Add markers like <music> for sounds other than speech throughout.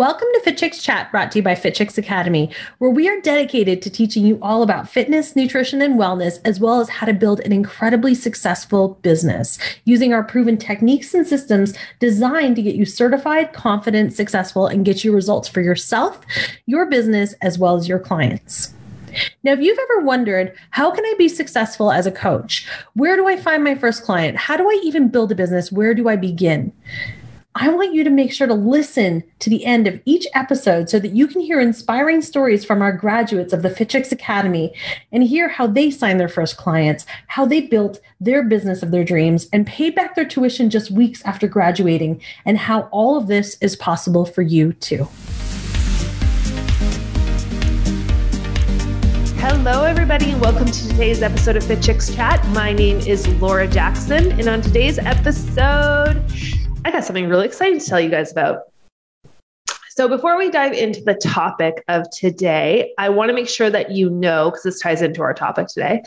Welcome to Fit Chicks Chat, brought to you by Fit Chicks Academy, where we are dedicated to teaching you all about fitness, nutrition, and wellness, as well as how to build an incredibly successful business using our proven techniques and systems designed to get you certified, confident, successful, and get you results for yourself, your business, as well as your clients. Now, if you've ever wondered, how can I be successful as a coach? Where do I find my first client? How do I even build a business? Where do I begin? I want you to make sure to listen to the end of each episode so that you can hear inspiring stories from our graduates of the Fit Chicks Academy and hear how they signed their first clients, how they built their business of their dreams, and paid back their tuition just weeks after graduating, and how all of this is possible for you too. Hello, everybody, and welcome to today's episode of Fit Chicks Chat. My name is Laura Jackson, and on today's episode, I got something really exciting to tell you guys about. So, before we dive into the topic of today, I want to make sure that you know, because this ties into our topic today.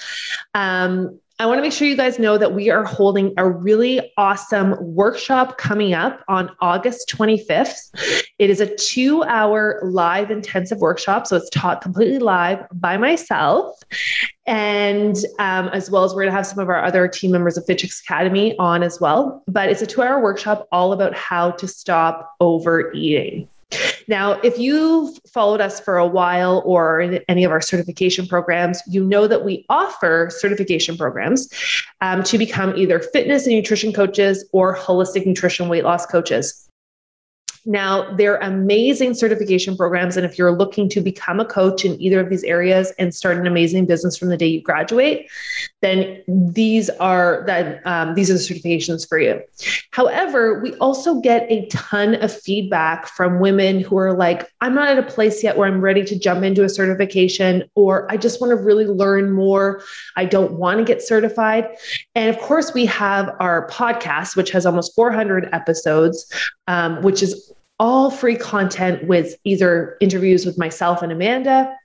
Um, I want to make sure you guys know that we are holding a really awesome workshop coming up on August 25th. It is a two hour live intensive workshop. So it's taught completely live by myself. And um, as well as we're going to have some of our other team members of Fit Chicks Academy on as well. But it's a two hour workshop all about how to stop overeating. Now, if you've followed us for a while or any of our certification programs, you know that we offer certification programs um, to become either fitness and nutrition coaches or holistic nutrition weight loss coaches. Now, they're amazing certification programs. And if you're looking to become a coach in either of these areas and start an amazing business from the day you graduate, then these are that um, these are the certifications for you. However, we also get a ton of feedback from women who are like, I'm not at a place yet where I'm ready to jump into a certification, or I just want to really learn more. I don't want to get certified. And of course, we have our podcast, which has almost 400 episodes, um, which is all free content with either interviews with myself and Amanda,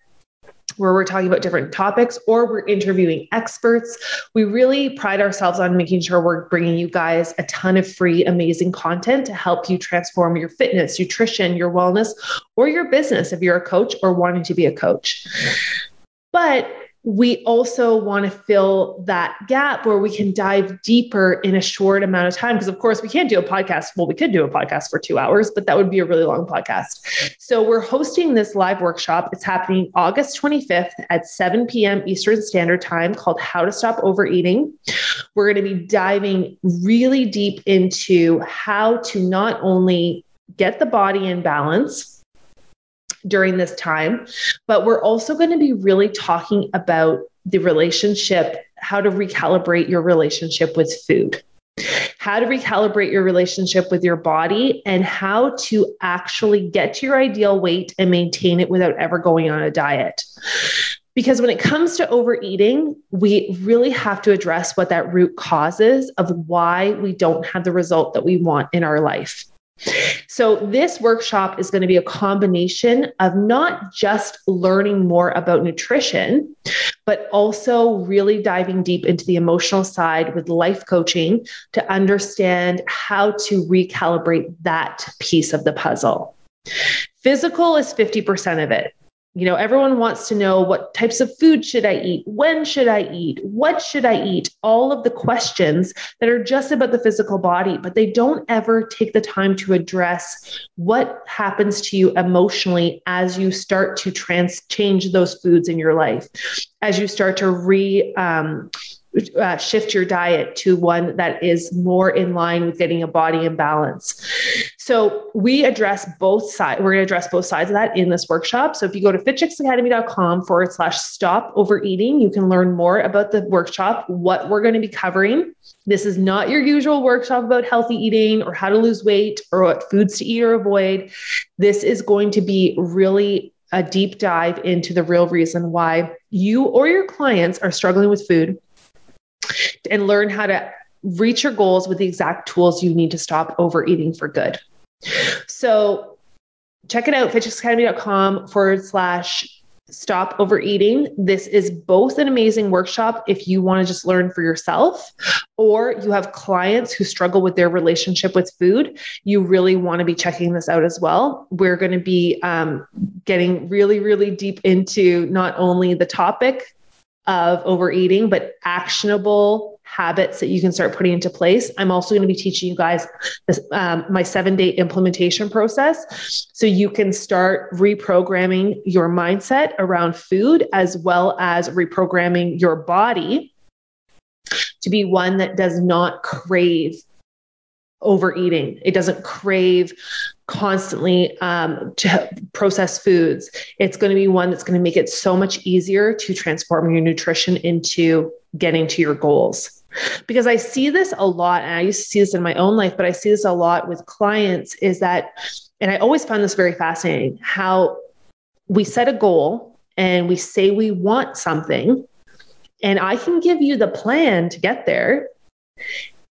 where we're talking about different topics or we're interviewing experts. We really pride ourselves on making sure we're bringing you guys a ton of free, amazing content to help you transform your fitness, nutrition, your wellness, or your business if you're a coach or wanting to be a coach. But we also want to fill that gap where we can dive deeper in a short amount of time. Because, of course, we can't do a podcast. Well, we could do a podcast for two hours, but that would be a really long podcast. So, we're hosting this live workshop. It's happening August 25th at 7 p.m. Eastern Standard Time called How to Stop Overeating. We're going to be diving really deep into how to not only get the body in balance during this time. But we're also going to be really talking about the relationship, how to recalibrate your relationship with food, how to recalibrate your relationship with your body, and how to actually get to your ideal weight and maintain it without ever going on a diet. Because when it comes to overeating, we really have to address what that root cause is of why we don't have the result that we want in our life. So, this workshop is going to be a combination of not just learning more about nutrition, but also really diving deep into the emotional side with life coaching to understand how to recalibrate that piece of the puzzle. Physical is 50% of it. You know, everyone wants to know what types of food should I eat? When should I eat? What should I eat? All of the questions that are just about the physical body, but they don't ever take the time to address what happens to you emotionally as you start to trans change those foods in your life, as you start to re um, uh, shift your diet to one that is more in line with getting a body in balance. So we address both sides. We're going to address both sides of that in this workshop. So if you go to fitchicksacademy.com forward slash stop overeating, you can learn more about the workshop, what we're going to be covering. This is not your usual workshop about healthy eating or how to lose weight or what foods to eat or avoid. This is going to be really a deep dive into the real reason why you or your clients are struggling with food and learn how to reach your goals with the exact tools you need to stop overeating for good. So check it out, fitchicksacademy.com forward slash stop overeating. This is both an amazing workshop if you want to just learn for yourself, or you have clients who struggle with their relationship with food. You really want to be checking this out as well. We're going to be um, getting really, really deep into not only the topic of overeating, but actionable habits that you can start putting into place. I'm also going to be teaching you guys this, um, my seven day implementation process so you can start reprogramming your mindset around food as well as reprogramming your body to be one that does not crave overeating. It doesn't crave constantly um, to process foods. It's going to be one that's going to make it so much easier to transform your nutrition into getting to your goals. Because I see this a lot, and I used to see this in my own life, but I see this a lot with clients is that, and I always found this very fascinating how we set a goal and we say we want something, and I can give you the plan to get there,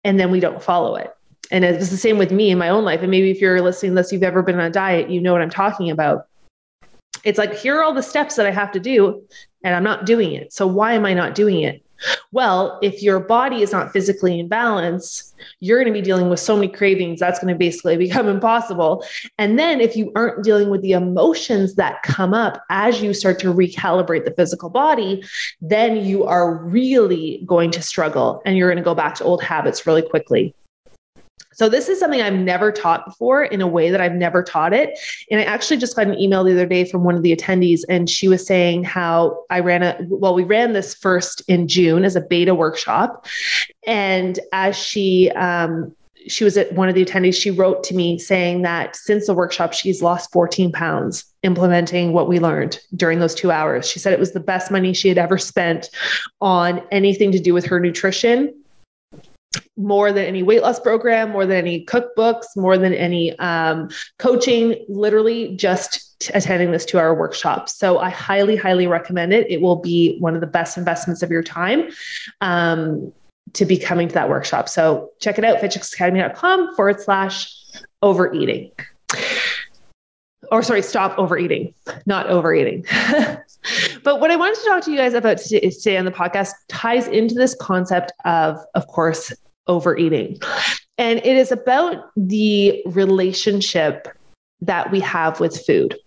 and then we don't follow it and it's the same with me in my own life. And maybe if you're listening this, you've ever been on a diet, you know what I'm talking about. It's like, here are all the steps that I have to do, and I'm not doing it. So why am I not doing it? Well, if your body is not physically in balance, you're going to be dealing with so many cravings. That's going to basically <laughs> become impossible. And then if you aren't dealing with the emotions that come up as you start to recalibrate the physical body, then you are really going to struggle and you're going to go back to old habits really quickly. So this is something I've never taught before in a way that I've never taught it. And I actually just got an email the other day from one of the attendees and she was saying how I ran a well we ran this first in June as a beta workshop and as she um she was at one of the attendees she wrote to me saying that since the workshop she's lost 14 pounds implementing what we learned during those 2 hours. She said it was the best money she had ever spent on anything to do with her nutrition more than any weight loss program, more than any cookbooks, more than any um, coaching, literally just t- attending this two hour workshop. So I highly, highly recommend it. It will be one of the best investments of your time. Um, to be coming to that workshop. So check it out, fitchicksacademy.com forward slash overeating. Or sorry, stop overeating, not overeating. <laughs> but what I wanted to talk to you guys about today on the podcast ties into this concept of, of course, overeating. And it is about the relationship that we have with food.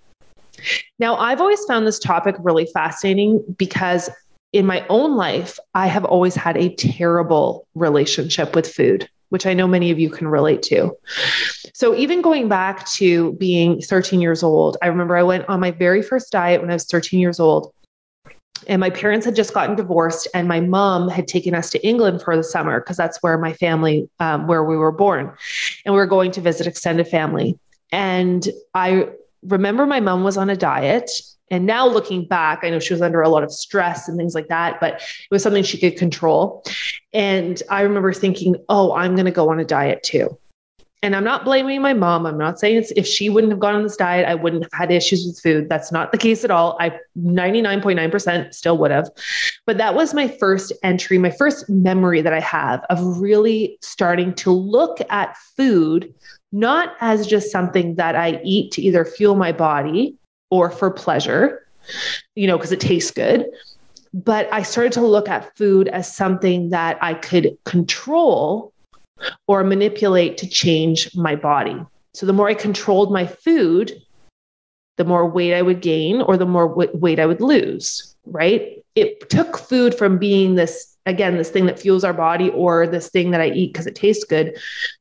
Now, I've always found this topic really fascinating because in my own life, I have always had a terrible relationship with food, which I know many of you can relate to. So, even going back to being 13 years old, I remember I went on my very first diet when I was 13 years old and my parents had just gotten divorced and my mom had taken us to england for the summer because that's where my family um, where we were born and we were going to visit extended family and i remember my mom was on a diet and now looking back i know she was under a lot of stress and things like that but it was something she could control and i remember thinking oh i'm going to go on a diet too and I'm not blaming my mom. I'm not saying if she wouldn't have gone on this diet, I wouldn't have had issues with food. That's not the case at all. I 99.9% still would have. But that was my first entry, my first memory that I have of really starting to look at food not as just something that I eat to either fuel my body or for pleasure, you know, because it tastes good. But I started to look at food as something that I could control or manipulate to change my body. So the more I controlled my food, the more weight I would gain or the more w- weight I would lose, right? It took food from being this, again, this thing that fuels our body or this thing that I eat because it tastes good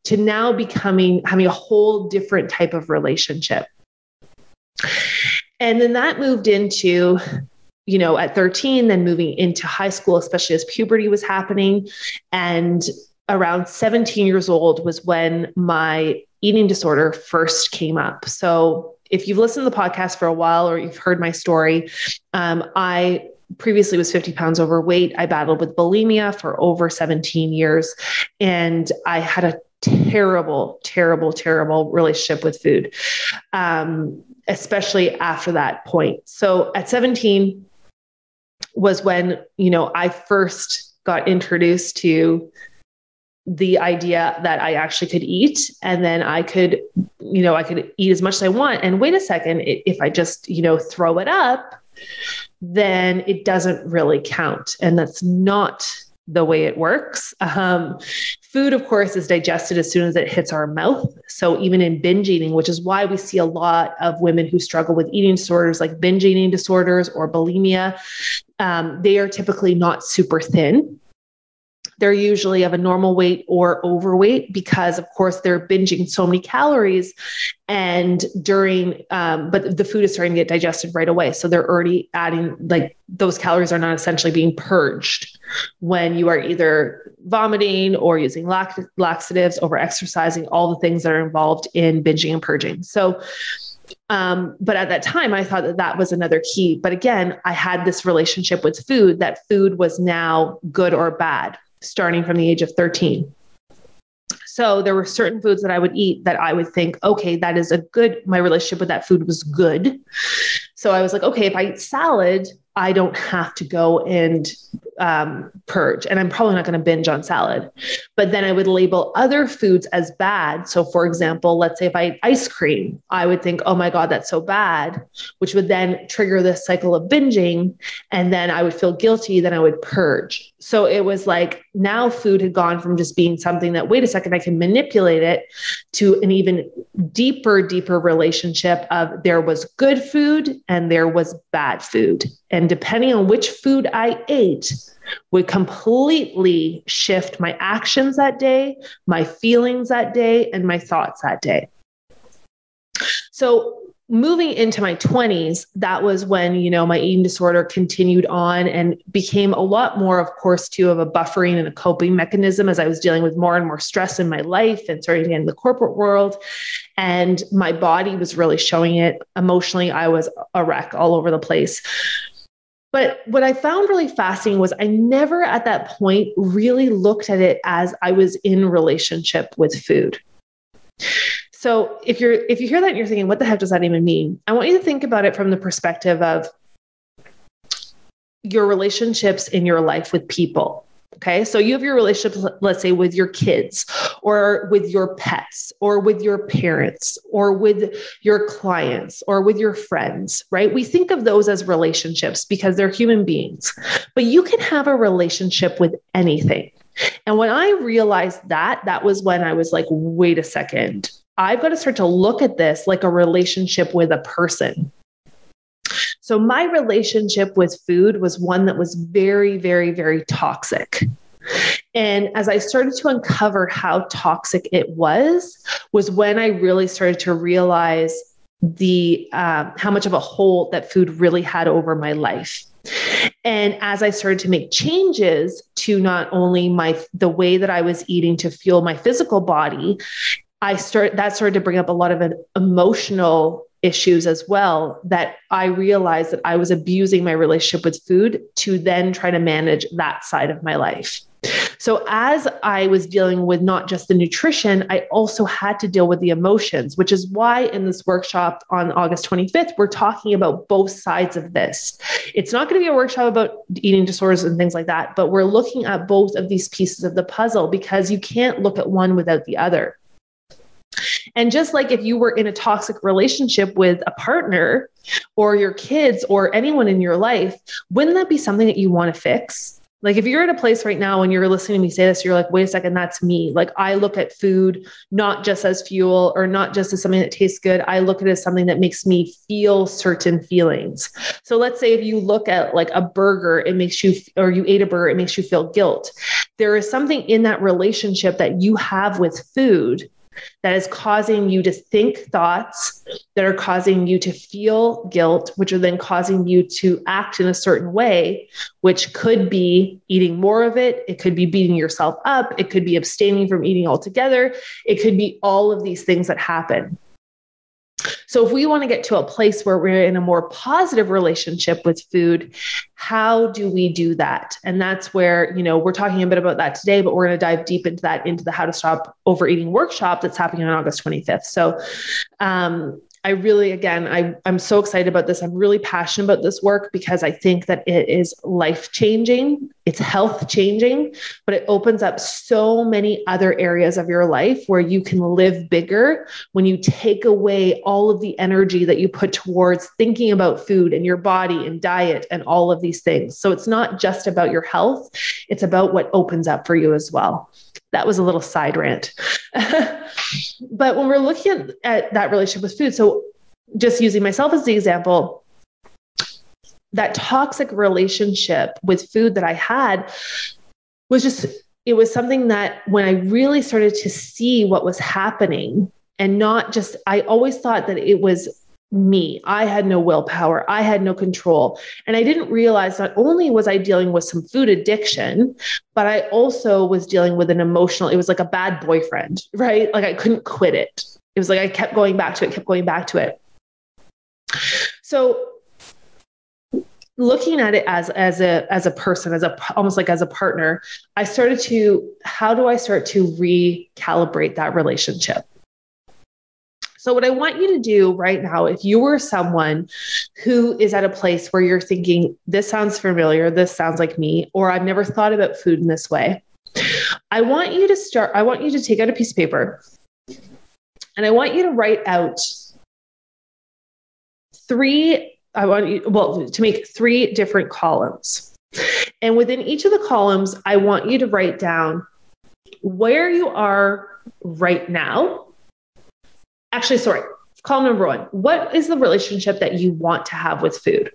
to now becoming, having a whole different type of relationship. And then that moved into, you know, at 13, then moving into high school, especially as puberty was happening. And around 17 years old was when my eating disorder first came up. So if you've listened to the podcast for a while or you've heard my story, um, I previously was 50 pounds overweight. I battled with bulimia for over 17 years, and I had a terrible, terrible, terrible relationship with food, um, especially after that point. So at 17 was when, you know, I first got introduced to the idea that I actually could eat and then I could, you know, I could eat as much as I want. And wait a second, if I just, you know, throw it up, then it doesn't really count. And that's not the way it works. Um, food, of course, is digested as soon as it hits our mouth. So even in binge eating, which is why we see a lot of women who struggle with eating disorders like binge eating disorders or bulimia, um, they are typically not super thin they're usually of a normal weight or overweight because, of course, they're binging so many calories. And during, um, but the food is starting to get digested right away. So they're already adding, like, those calories are not essentially being purged when you are either vomiting or using lax- laxatives, over exercising, all the things that are involved in binging and purging. So, um, but at that time, I thought that that was another key. But again, I had this relationship with food that food was now good or bad starting from the age of 13. So there were certain foods that I would eat that I would think, okay, that is a good, my relationship with that food was good. So I was like, okay, if I eat salad, I don't have to go and um, purge, and I'm probably not going to binge on salad. But then I would label other foods as bad. So, for example, let's say if I eat ice cream, I would think, oh my God, that's so bad, which would then trigger this cycle of binging. And then I would feel guilty, then I would purge. So it was like now food had gone from just being something that, wait a second, I can manipulate it to an even deeper, deeper relationship of there was good food and there was bad food. And depending on which food I ate, would completely shift my actions that day, my feelings that day, and my thoughts that day. So moving into my 20s that was when you know my eating disorder continued on and became a lot more of course too of a buffering and a coping mechanism as i was dealing with more and more stress in my life and starting in the corporate world. And my body was really showing it. Emotionally i was a wreck all over the place. But what I found really fascinating was I never at that point really looked at it as I was in relationship with food. So if you're if you hear that and you're thinking, what the heck does that even mean? I want you to think about it from the perspective of your relationships in your life with people. Okay. So you have your relationships, let's say with your kids or with your pets or with your parents or with your clients or with your friends, right? We think of those as relationships because they're human beings, but you can have a relationship with anything. And when I realized that, that was when I was like, wait a second, I've got to start to look at this like a relationship with a person. So my relationship with food was one that was very, very, very toxic. And as I started to uncover how toxic it was, was when I really started to realize the uh, how much of a hold that food really had over my life. And as I started to make changes to not only my the way that I was eating to fuel my physical body, I start that started to bring up a lot of emotional issues as well that I realized that I was abusing my relationship with food to then try to manage that side of my life. So, as I was dealing with not just the nutrition, I also had to deal with the emotions, which is why in this workshop on August 25th, we're talking about both sides of this. It's not going to be a workshop about eating disorders and things like that, but we're looking at both of these pieces of the puzzle because you can't look at one without the other. And just like if you were in a toxic relationship with a partner or your kids or anyone in your life, wouldn't that be something that you want to fix? Like if you're at a place right now and you're listening to me say this, you're like, wait a second, that's me. Like I look at food not just as fuel or not just as something that tastes good. I look at it as something that makes me feel certain feelings. So let's say if you look at like a burger, it makes you, or you ate a burger, it makes you feel guilt. There is something in that relationship that you have with food that is causing you to think thoughts that are causing you to feel guilt, which are then causing you to act in a certain way, which could be eating more of it. It could be beating yourself up. It could be abstaining from eating altogether. It could be all of these things that happen. So, if we want to get to a place where we're in a more positive relationship with food, how do we do that? And that's where, you know, we're talking a bit about that today, but we're going to dive deep into that into the How to Stop Overeating workshop that's happening on August 25th. So, um, I really, again, I, I'm so excited about this. I'm really passionate about this work because I think that it is life changing it's health changing, but it opens up so many other areas of your life where you can live bigger when you take away all of the energy that you put towards thinking about food and your body and diet and all of these things. So it's not just about your health, it's about what opens up for you as well. That was a little side rant. <laughs> but when we're looking at, at that relationship with food, so just using myself as the example, that toxic relationship with food that I had was just, it was something that when I really started to see what was happening and not just, I always thought that it was me. I had no willpower. I had no control. And I didn't realize not only was I dealing with some food addiction, but I also was dealing with an emotional, it was like a bad boyfriend, right? Like I couldn't quit it. It was like I kept going back to it, kept going back to it. So looking at it as as a as a person as a almost like as a partner i started to how do i start to recalibrate that relationship? So what i want you to do right now if you were someone who is at a place where you're thinking this sounds familiar this sounds like me or i've never thought about food in this way i want you to start i want you to take out a piece of paper and i want you to write out three I want you, well, to make three different columns. And within each of the columns, I want you to write down where you are right now. Actually, sorry, column number one what is the relationship that you want to have with food?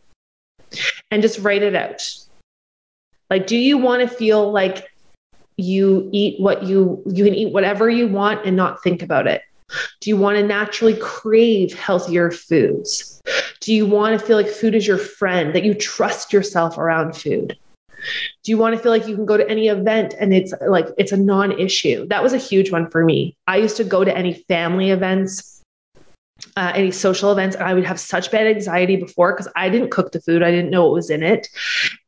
And just write it out. Like, do you want to feel like you eat what you you can eat whatever you want and not think about it? Do you want to naturally crave healthier foods? Do you want to feel like food is your friend, that you trust yourself around food? Do you want to feel like you can go to any event and it's like it's a non issue? That was a huge one for me. I used to go to any family events uh, any social events. And I would have such bad anxiety before because I didn't cook the food. I didn't know what was in it.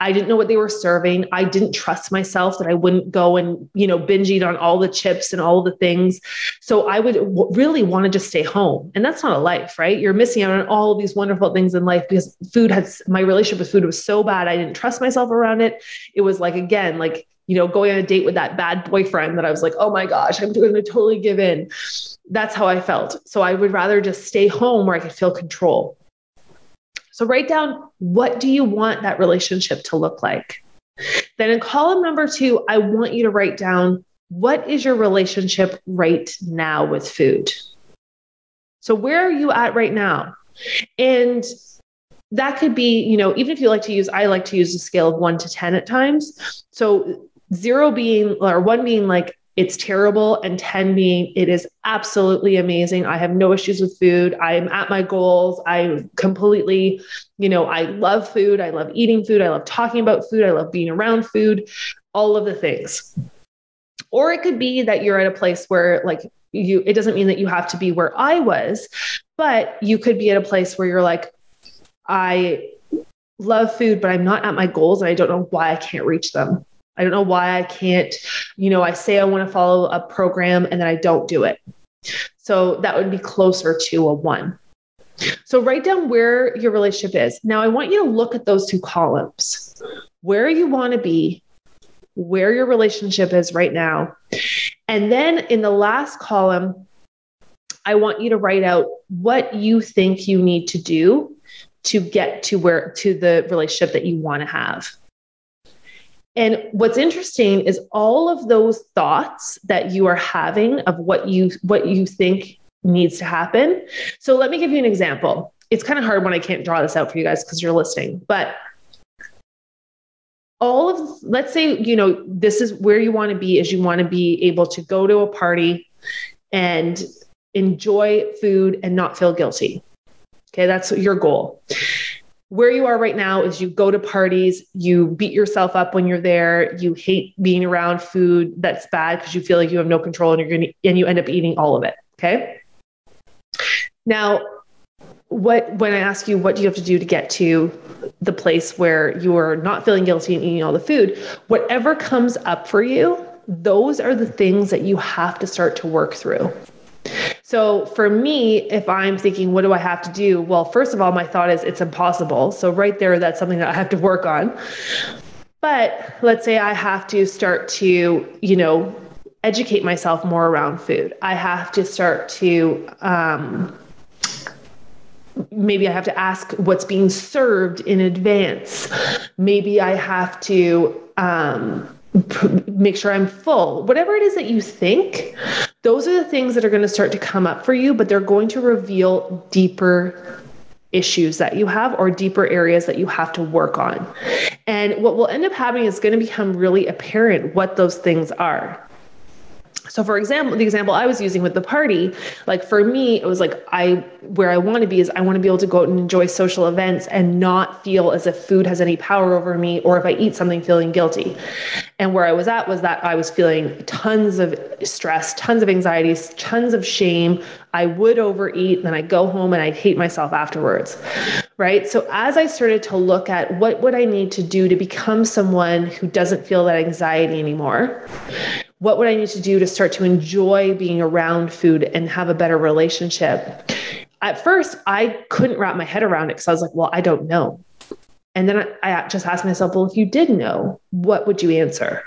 I didn't know what they were serving. I didn't trust myself that I wouldn't go and, you know, binge eat on all the chips and all the things. So I would w- really want to just stay home. And that's not a life, right? You're missing out on all of these wonderful things in life because food has, my relationship with food was so bad. I didn't trust myself around it. It was like, again, like, you know, going on a date with that bad boyfriend that I was like, oh my gosh, I'm going to totally give in that's how I felt. So I would rather just stay home where I could feel control. So write down what do you want that relationship to look like? Then in column number two, I want you to write down what is your relationship right now with food? So where are you at right now? And that could be, you know, even if you like to use, I like to use a scale of one to 10 at times. So zero being, or one being like, it's terrible and 10 being it is absolutely amazing. I have no issues with food. I'm at my goals. I completely you know i love food. I love eating food. I love talking about food. I love being around food. All of the things. Or it could be that you're at a place where like you it doesn't mean that you have to be where i was but you could be at a place where you're like i love food but i'm not at my goals and i don't know why i can't reach them I don't know why I can't, you know, I say I want to follow a program and then I don't do it. So that would be closer to a one. So write down where your relationship is. Now I want you to look at those two columns where you want to be, where your relationship is right now. And then in the last column, I want you to write out what you think you need to do to get to where to the relationship that you want to have. And what's interesting is all of those thoughts that you are having of what you what you think needs to happen. So let me give you an example. It's kind of hard when I can't draw this out for you guys because you're listening, but all of let's say you know this is where you want to be is you want to be able to go to a party and enjoy food and not feel guilty. Okay, that's your goal where you are right now is you go to parties, you beat yourself up when you're there, you hate being around food that's bad because you feel like you have no control and you're going to, and you end up eating all of it. Okay. Now, what when I ask you what do you have to do to get to the place where you are not feeling guilty and eating all the food, whatever comes up for you, those are the things that you have to start to work through. So for me, if I'm thinking, what do I have to do? Well, first of all, my thought is it's impossible. So right there, that's something that I have to work on. But let's say I have to start to, you know, educate myself more around food. I have to start to, um, maybe I have to ask what's being served in advance. Maybe I have to um, make sure I'm full. Whatever it is that you think, those are the things that are going to start to come up for you, but they're going to reveal deeper issues that you have or deeper areas that you have to work on. And what will end up happening is going to become really apparent what those things are. So for example, the example I was using with the party, like for me, it was like I where I want to be is I want to be able to go out and enjoy social events and not feel as if food has any power over me or if I eat something feeling guilty. And where I was at was that I was feeling tons of stress, tons of anxieties, tons of shame. I would overeat, then I go home and I'd hate myself afterwards. Right? So as I started to look at what would I need to do to become someone who doesn't feel that anxiety anymore? What would I need to do to start to enjoy being around food and have a better relationship? At first, I couldn't wrap my head around it because I was like, well, I don't know. And then I, just asked myself, well, if you did know, what would you answer?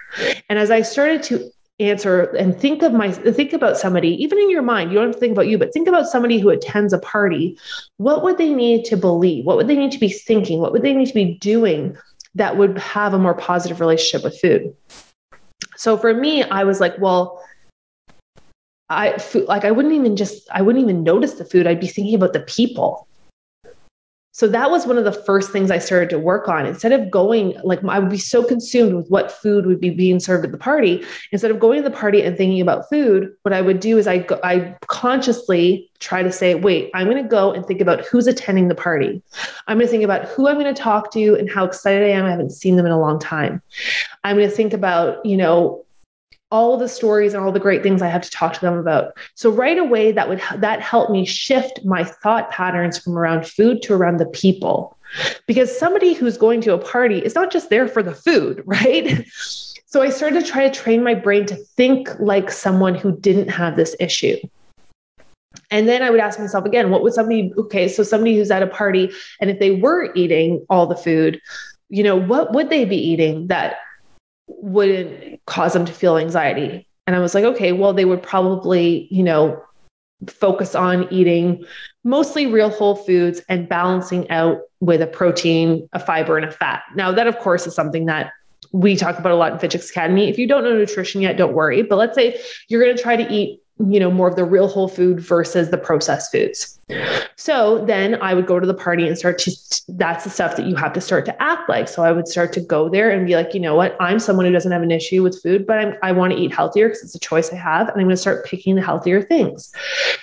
And as I started to answer and think of my think about somebody even in your mind you don't have to think about you but think about somebody who attends a party what would they need to believe what would they need to be thinking what would they need to be doing that would have a more positive relationship with food so for me, I was like, well, I like I wouldn't even just I wouldn't even notice the food. I'd be thinking about the people. So that was one of the first things I started to work on. Instead of going, like, I would be so consumed with what food would be being served at the party. Instead of going to the party and thinking about food, what I would do is I, go, I consciously try to say, wait, I'm going to go and think about who's attending the party. I'm going to think about who I'm going to talk to and how excited I am. I haven't seen them in a long time. I'm going to think about, you know, all the stories and all the great things I have to talk to them about. So right away that would that helped me shift my thought patterns from around food to around the people. Because somebody who's going to a party is not just there for the food, <laughs> right? So I started to try to train my brain to think like someone who didn't have this issue. And then I would ask myself again, what would somebody, okay, so somebody who's at a party, and if they were eating all the food, you know, what would they be eating that wouldn't cause them to feel anxiety. And I was like, okay, well, they would probably, you know, focus on eating mostly real whole foods and balancing out with a protein, a fiber, and a fat. Now, that, of course, is something that we talk about a lot in Fit Chicks Academy. If you don't know nutrition yet, don't worry. But let's say you're going to try to eat you know, more of the real whole food versus the processed foods. So then I would go to the party and start to, that's the stuff that you have to start to act like. So I would start to go there and be like, you know what, I'm someone who doesn't have an issue with food, but I'm, I want to eat healthier because it's a choice I have. And I'm going to start picking the healthier things.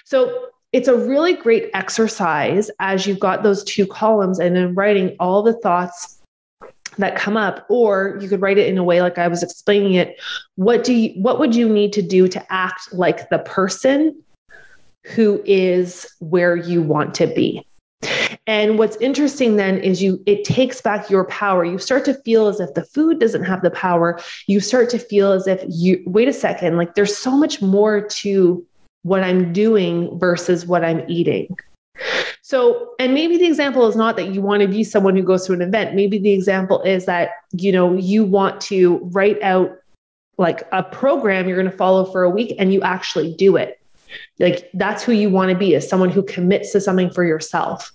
So it's a really great exercise as you've got those two columns and then writing all the thoughts that come up or you could write it in a way like i was explaining it. What do you what would you need to do to act like the person who is where you want to be? And what's interesting then is you it takes back your power. You start to feel as if the food doesn't have the power. You start to feel as if you wait a second like there's so much more to what i'm doing versus what i'm eating so, and maybe the example is not that you want to be someone who goes to an event. Maybe the example is that, you know, you want to write out like a program you're going to follow for a week and you actually do it. Like that's who you want to be is someone who commits to something for yourself.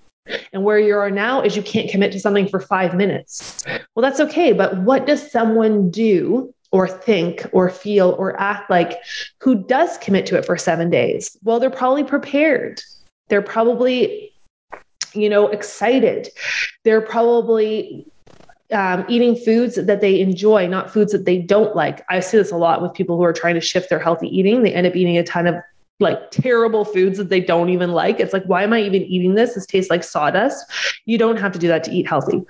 And where you are now is you can't commit to something for five minutes. Well, that's okay. But what does someone do or think or feel or act like who does commit to it for seven days? Well, they're probably prepared. They're probably you know, excited. They're probably um, eating foods that they enjoy, not foods that they don't like. I see this a lot with people who are trying to shift their healthy eating. They end up eating a ton of like terrible foods that they don't even like. It's like, why am I even eating this? This tastes like sawdust. You don't have to do that to eat healthy.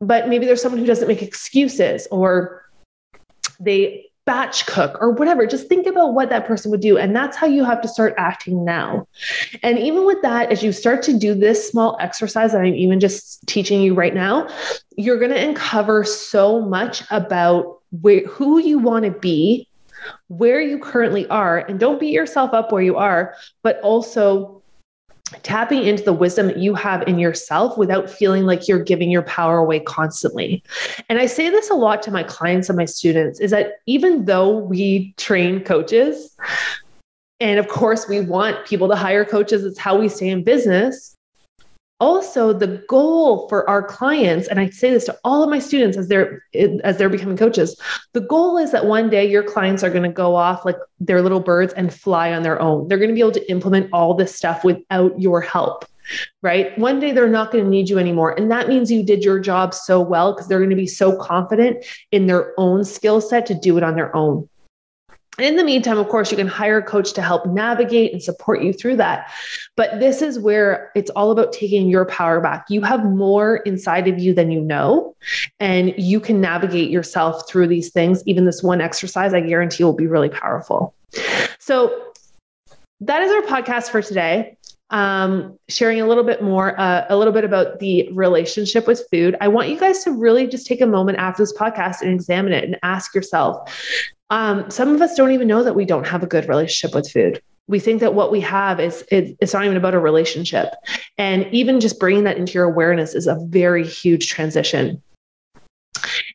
But maybe there's someone who doesn't make excuses or they batch cook or whatever. Just think about what that person would do. And that's how you have to start acting now. And even with that, as you start to do this small exercise that I'm even just teaching you right now, you're going to uncover so much about where, who you want to be, where you currently are. And don't beat yourself up where you are, but also tapping into the wisdom that you have in yourself without feeling like you're giving your power away constantly. And I say this a lot to my clients and my students is that even though we train coaches, and of course we want people to hire coaches, it's how we stay in business also the goal for our clients and i say this to all of my students as they're as they're becoming coaches the goal is that one day your clients are going to go off like their little birds and fly on their own. They're going to be able to implement all this stuff without your help right? One day they're not going to need you anymore. And that means you did your job so well because they're going to be so confident in their own skill set to do it on their own in the meantime, of course, you can hire a coach to help navigate and support you through that. But this is where it's all about taking your power back. You have more inside of you than you know, and you can navigate yourself through these things. Even this one exercise, I guarantee will be really powerful. So, that is our podcast for today. Um, sharing a little bit more, uh, a little bit about the relationship with food. I want you guys to really just take a moment after this podcast and examine it and ask yourself um, some of us don't even know that we don't have a good relationship with food. We think that what we have is it, it's not even about a relationship. And even just bringing that into your awareness is a very huge transition.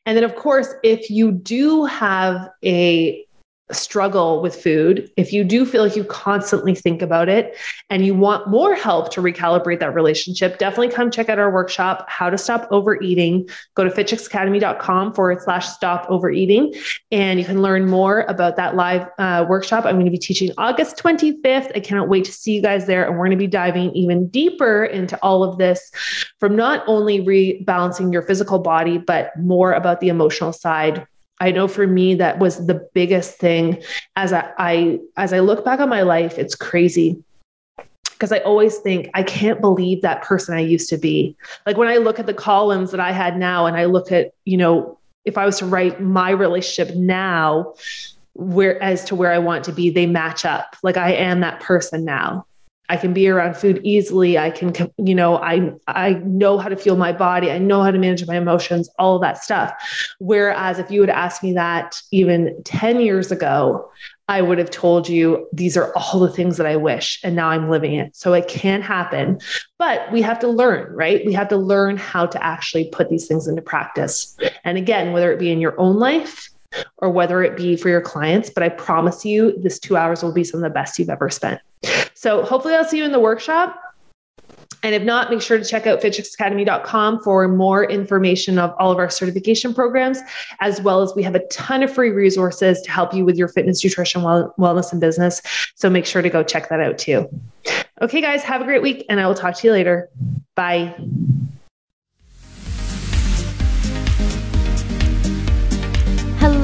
And then, of course, if you do have a struggle with food, if you do feel like you constantly think about it and you want more help to recalibrate that relationship, definitely come check out our workshop, How to Stop Overeating. Go to fitchicksacademy.com forward slash stop overeating. And you can learn more about that live uh, workshop. I'm going to be teaching August 25th. I cannot wait to see you guys there. And we're going to be diving even deeper into all of this from not only rebalancing your physical body, but more about the emotional side I know for me that was the biggest thing as I, I as I look back on my life, it's crazy because I always think I can't believe that person I used to be. Like when I look at the columns that I had now and I look at, you know, if I was to write my relationship now where as to where I want to be, they match up. Like I am that person now. I can be around food easily. I can, you know, I I know how to feel my body. I know how to manage my emotions, all of that stuff. Whereas if you would ask me that even 10 years ago, I would have told you these are all the things that I wish. And now I'm living it. So it can happen. But we have to learn, right? We have to learn how to actually put these things into practice. And again, whether it be in your own life, or whether it be for your clients, but I promise you, this two hours will be some of the best you've ever spent. So hopefully I'll see you in the workshop. And if not, make sure to check out fitchicksacademy.com for more information of all of our certification programs, as well as we have a ton of free resources to help you with your fitness, nutrition, wellness, and business. So make sure to go check that out too. Okay, guys, have a great week, and I will talk to you later. Bye.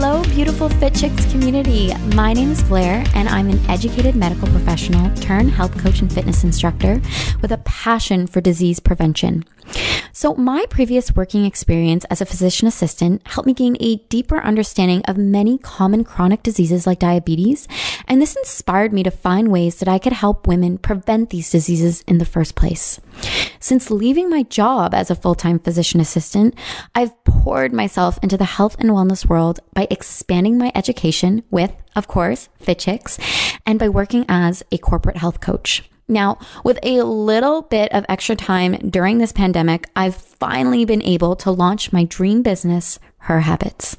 Hello, beautiful Fit Chicks community. My name is Blair, and I'm an educated medical professional turned health coach and fitness instructor with a passion for disease prevention. So, my previous working experience as a physician assistant helped me gain a deeper understanding of many common chronic diseases like diabetes, and this inspired me to find ways that I could help women prevent these diseases in the first place. Since leaving my job as a full time physician assistant, I've poured myself into the health and wellness world by expanding my education with, of course, FitChicks and by working as a corporate health coach. Now, with a little bit of extra time during this pandemic, I've finally been able to launch my dream business, Her Habits.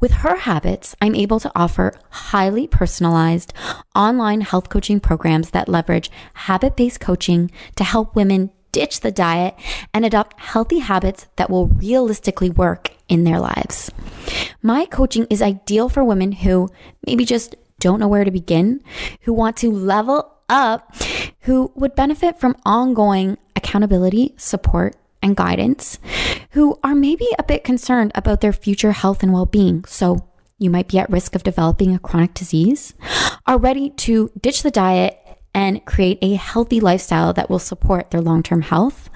With Her Habits, I'm able to offer highly personalized online health coaching programs that leverage habit based coaching to help women ditch the diet and adopt healthy habits that will realistically work in their lives. My coaching is ideal for women who maybe just don't know where to begin, who want to level up, who would benefit from ongoing accountability, support, and guidance, who are maybe a bit concerned about their future health and well being. So you might be at risk of developing a chronic disease, are ready to ditch the diet and create a healthy lifestyle that will support their long term health,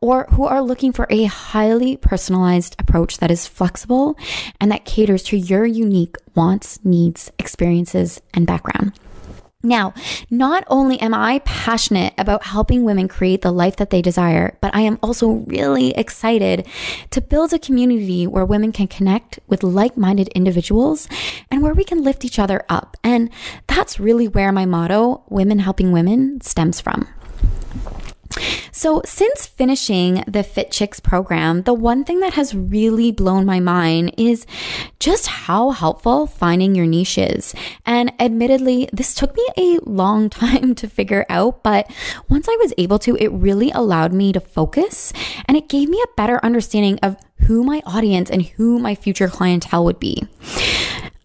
or who are looking for a highly personalized approach that is flexible and that caters to your unique wants, needs, experiences, and background. Now, not only am I passionate about helping women create the life that they desire, but I am also really excited to build a community where women can connect with like minded individuals and where we can lift each other up. And that's really where my motto, Women Helping Women, stems from. So, since finishing the Fit Chicks program, the one thing that has really blown my mind is just how helpful finding your niche is. And admittedly, this took me a long <laughs> time to figure out, but once I was able to, it really allowed me to focus and it gave me a better understanding of who my audience and who my future clientele would be.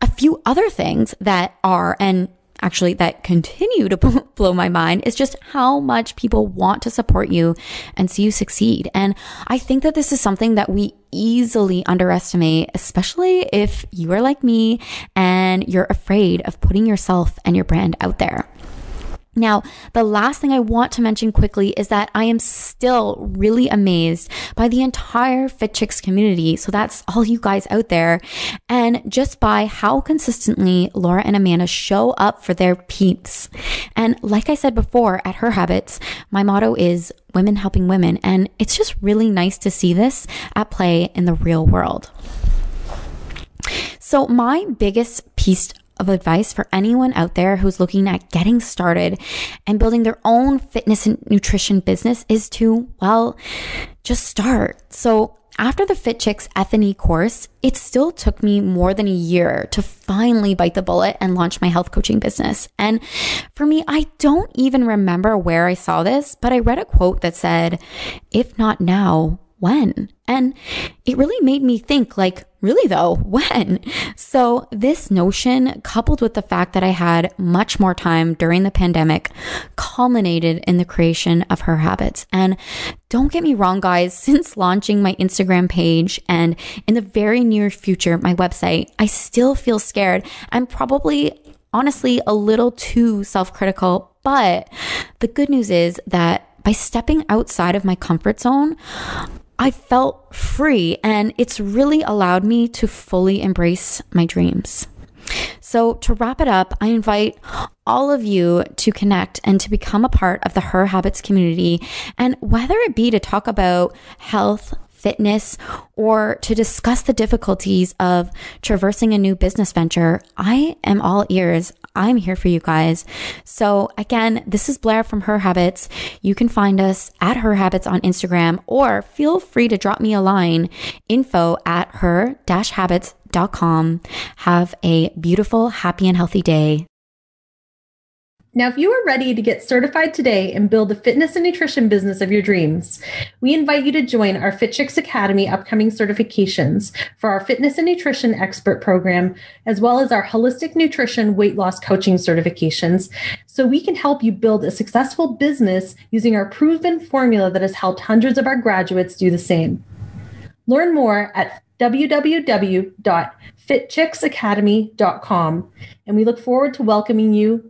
A few other things that are, and actually that continue to <laughs> blow my mind is just how much people want to support you and see you succeed. And I think that this is something that we easily underestimate, especially if you are like me and you're afraid of putting yourself and your brand out there. Now, the last thing I want to mention quickly is that I am still really amazed by the entire Fit Chicks community. So that's all you guys out there. And just by how consistently Laura and Amanda show up for their peeps. And like I said before at Her Habits, my motto is women helping women. And it's just really nice to see this at play in the real world. So my biggest piece of advice for anyone out there who's looking at getting started and building their own fitness and nutrition business is to, well, just start. So after the Fit Chicks F&E course, it still took me more than a year to finally bite the bullet and launch my health coaching business. And for me, I don't even remember where I saw this, but I read a quote that said, if not now, when? And it really made me think like, really though, <laughs> when? So this notion coupled with the fact that I had much more time during the pandemic culminated in the creation of her habits. And don't get me wrong, guys, <laughs> since launching my Instagram page and in the very near future, my website, I still feel scared. I'm probably honestly a little too self critical, but the good news is that by stepping outside of my comfort zone, I felt free and it's really allowed me to fully embrace my dreams. So, to wrap it up, I invite all of you to connect and to become a part of the Her Habits community. And whether it be to talk about health, fitness, or to discuss the difficulties of traversing a new business venture, I am all ears. I'm here for you guys. So again, this is Blair from Her Habits. You can find us at Her Habits on Instagram or feel free to drop me a line info at her habits.com. Have a beautiful, happy, and healthy day. Now, if you are ready to get certified today and build the fitness and nutrition business of your dreams, we invite you to join our Fit Chicks Academy upcoming certifications for our fitness and nutrition expert program, as well as our holistic nutrition weight loss coaching certifications, so we can help you build a successful business using our proven formula that has helped hundreds of our graduates do the same. Learn more at www.fitchicksacademy.com, and we look forward to welcoming you